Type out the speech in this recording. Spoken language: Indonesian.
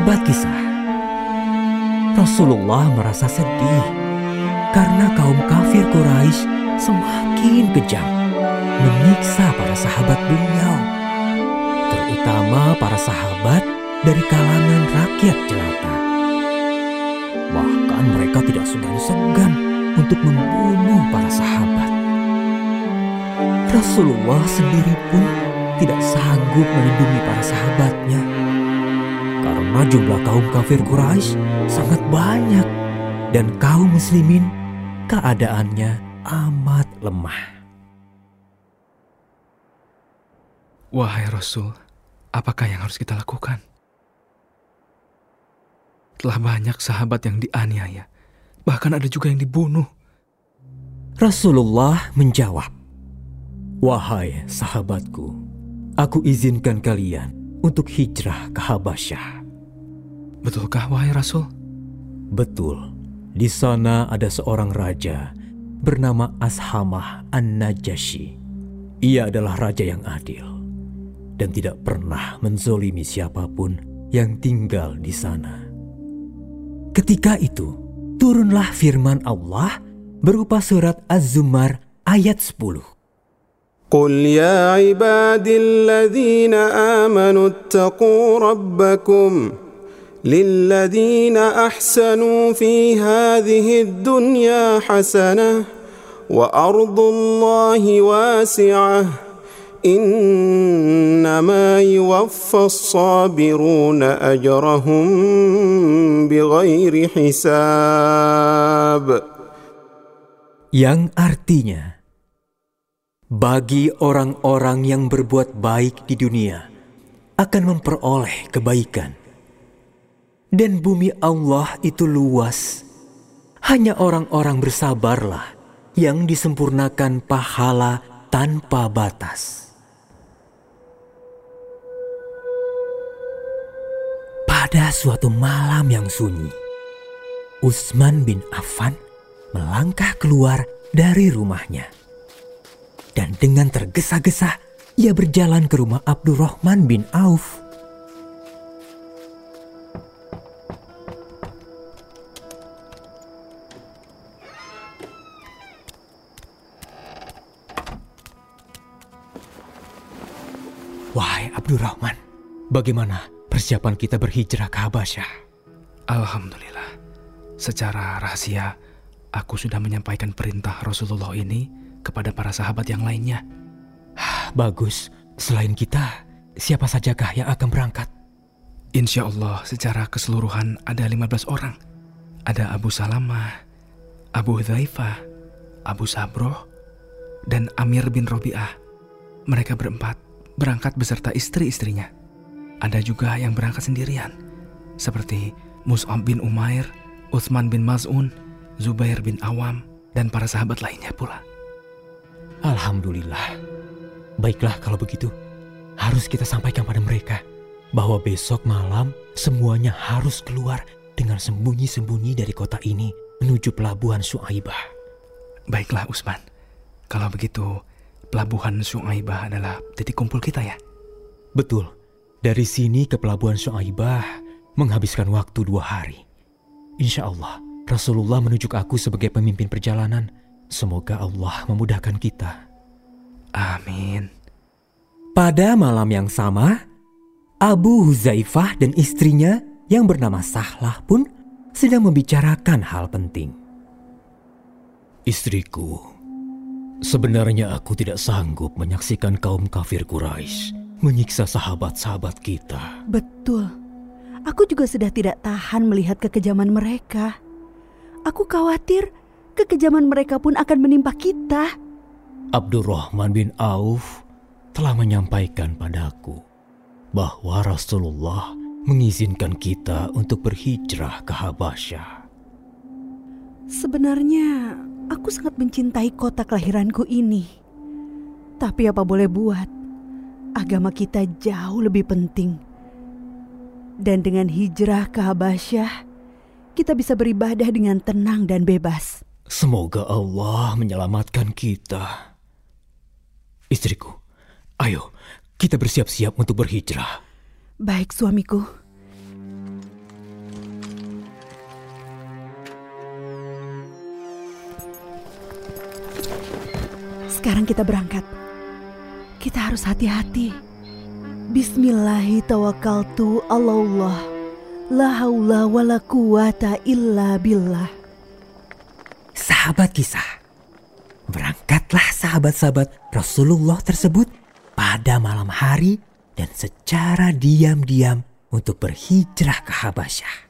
Sahabat kisah, Rasulullah merasa sedih karena kaum kafir Quraisy semakin kejam menyiksa para sahabat beliau, terutama para sahabat dari kalangan rakyat jelata. Bahkan mereka tidak segan-segan untuk membunuh para sahabat. Rasulullah sendiri pun tidak sanggup melindungi para sahabatnya karena jumlah kaum kafir Quraisy sangat banyak dan kaum muslimin keadaannya amat lemah. Wahai Rasul, apakah yang harus kita lakukan? Telah banyak sahabat yang dianiaya, bahkan ada juga yang dibunuh. Rasulullah menjawab, Wahai sahabatku, aku izinkan kalian untuk hijrah ke Habasyah. Betulkah wahai Rasul? Betul, di sana ada seorang raja bernama Ashamah An-Najashi. Ia adalah raja yang adil dan tidak pernah menzolimi siapapun yang tinggal di sana. Ketika itu, turunlah firman Allah berupa surat Az-Zumar ayat 10. قل يا عبادي الذين آمنوا اتقوا ربكم للذين أحسنوا في هذه الدنيا حسنة وأرض الله واسعة إنما يوفى الصابرون أجرهم بغير حساب Yang artinya, bagi orang-orang yang berbuat baik di dunia akan memperoleh kebaikan. Dan bumi Allah itu luas. Hanya orang-orang bersabarlah yang disempurnakan pahala tanpa batas. Pada suatu malam yang sunyi, Utsman bin Affan melangkah keluar dari rumahnya. Dan dengan tergesa-gesa, ia berjalan ke rumah Abdurrahman bin Auf. Wahai Abdurrahman, bagaimana persiapan kita berhijrah ke Habasyah? Alhamdulillah. Secara rahasia, aku sudah menyampaikan perintah Rasulullah ini kepada para sahabat yang lainnya. Bagus, selain kita, siapa sajakah yang akan berangkat? Insya Allah secara keseluruhan ada 15 orang. Ada Abu Salamah, Abu Hudzaifah, Abu Sabroh, dan Amir bin Robi'ah. Mereka berempat berangkat beserta istri-istrinya. Ada juga yang berangkat sendirian, seperti Mus'ab bin Umair, Uthman bin Maz'un, Zubair bin Awam, dan para sahabat lainnya pula. Alhamdulillah. Baiklah kalau begitu, harus kita sampaikan pada mereka bahwa besok malam semuanya harus keluar dengan sembunyi-sembunyi dari kota ini menuju pelabuhan Su'aibah. Baiklah Usman, kalau begitu pelabuhan Su'aibah adalah titik kumpul kita ya? Betul, dari sini ke pelabuhan Su'aibah menghabiskan waktu dua hari. Insya Allah, Rasulullah menunjuk aku sebagai pemimpin perjalanan. Semoga Allah memudahkan kita. Amin. Pada malam yang sama, Abu Huzaifah dan istrinya yang bernama Sahlah pun sedang membicarakan hal penting. Istriku, sebenarnya aku tidak sanggup menyaksikan kaum kafir Quraisy menyiksa sahabat-sahabat kita. Betul. Aku juga sudah tidak tahan melihat kekejaman mereka. Aku khawatir kekejaman mereka pun akan menimpa kita. Abdurrahman bin Auf telah menyampaikan padaku bahwa Rasulullah mengizinkan kita untuk berhijrah ke Habasyah. Sebenarnya aku sangat mencintai kota kelahiranku ini. Tapi apa boleh buat, agama kita jauh lebih penting. Dan dengan hijrah ke Habasyah, kita bisa beribadah dengan tenang dan bebas. Semoga Allah menyelamatkan kita. Istriku, ayo kita bersiap-siap untuk berhijrah. Baik suamiku. Sekarang kita berangkat. Kita harus hati-hati. Bismillahi tawakkaltu Allah. La haula wa la quwata illa billah. Sahabat kisah. Berangkatlah sahabat-sahabat Rasulullah tersebut pada malam hari dan secara diam-diam untuk berhijrah ke Habasyah.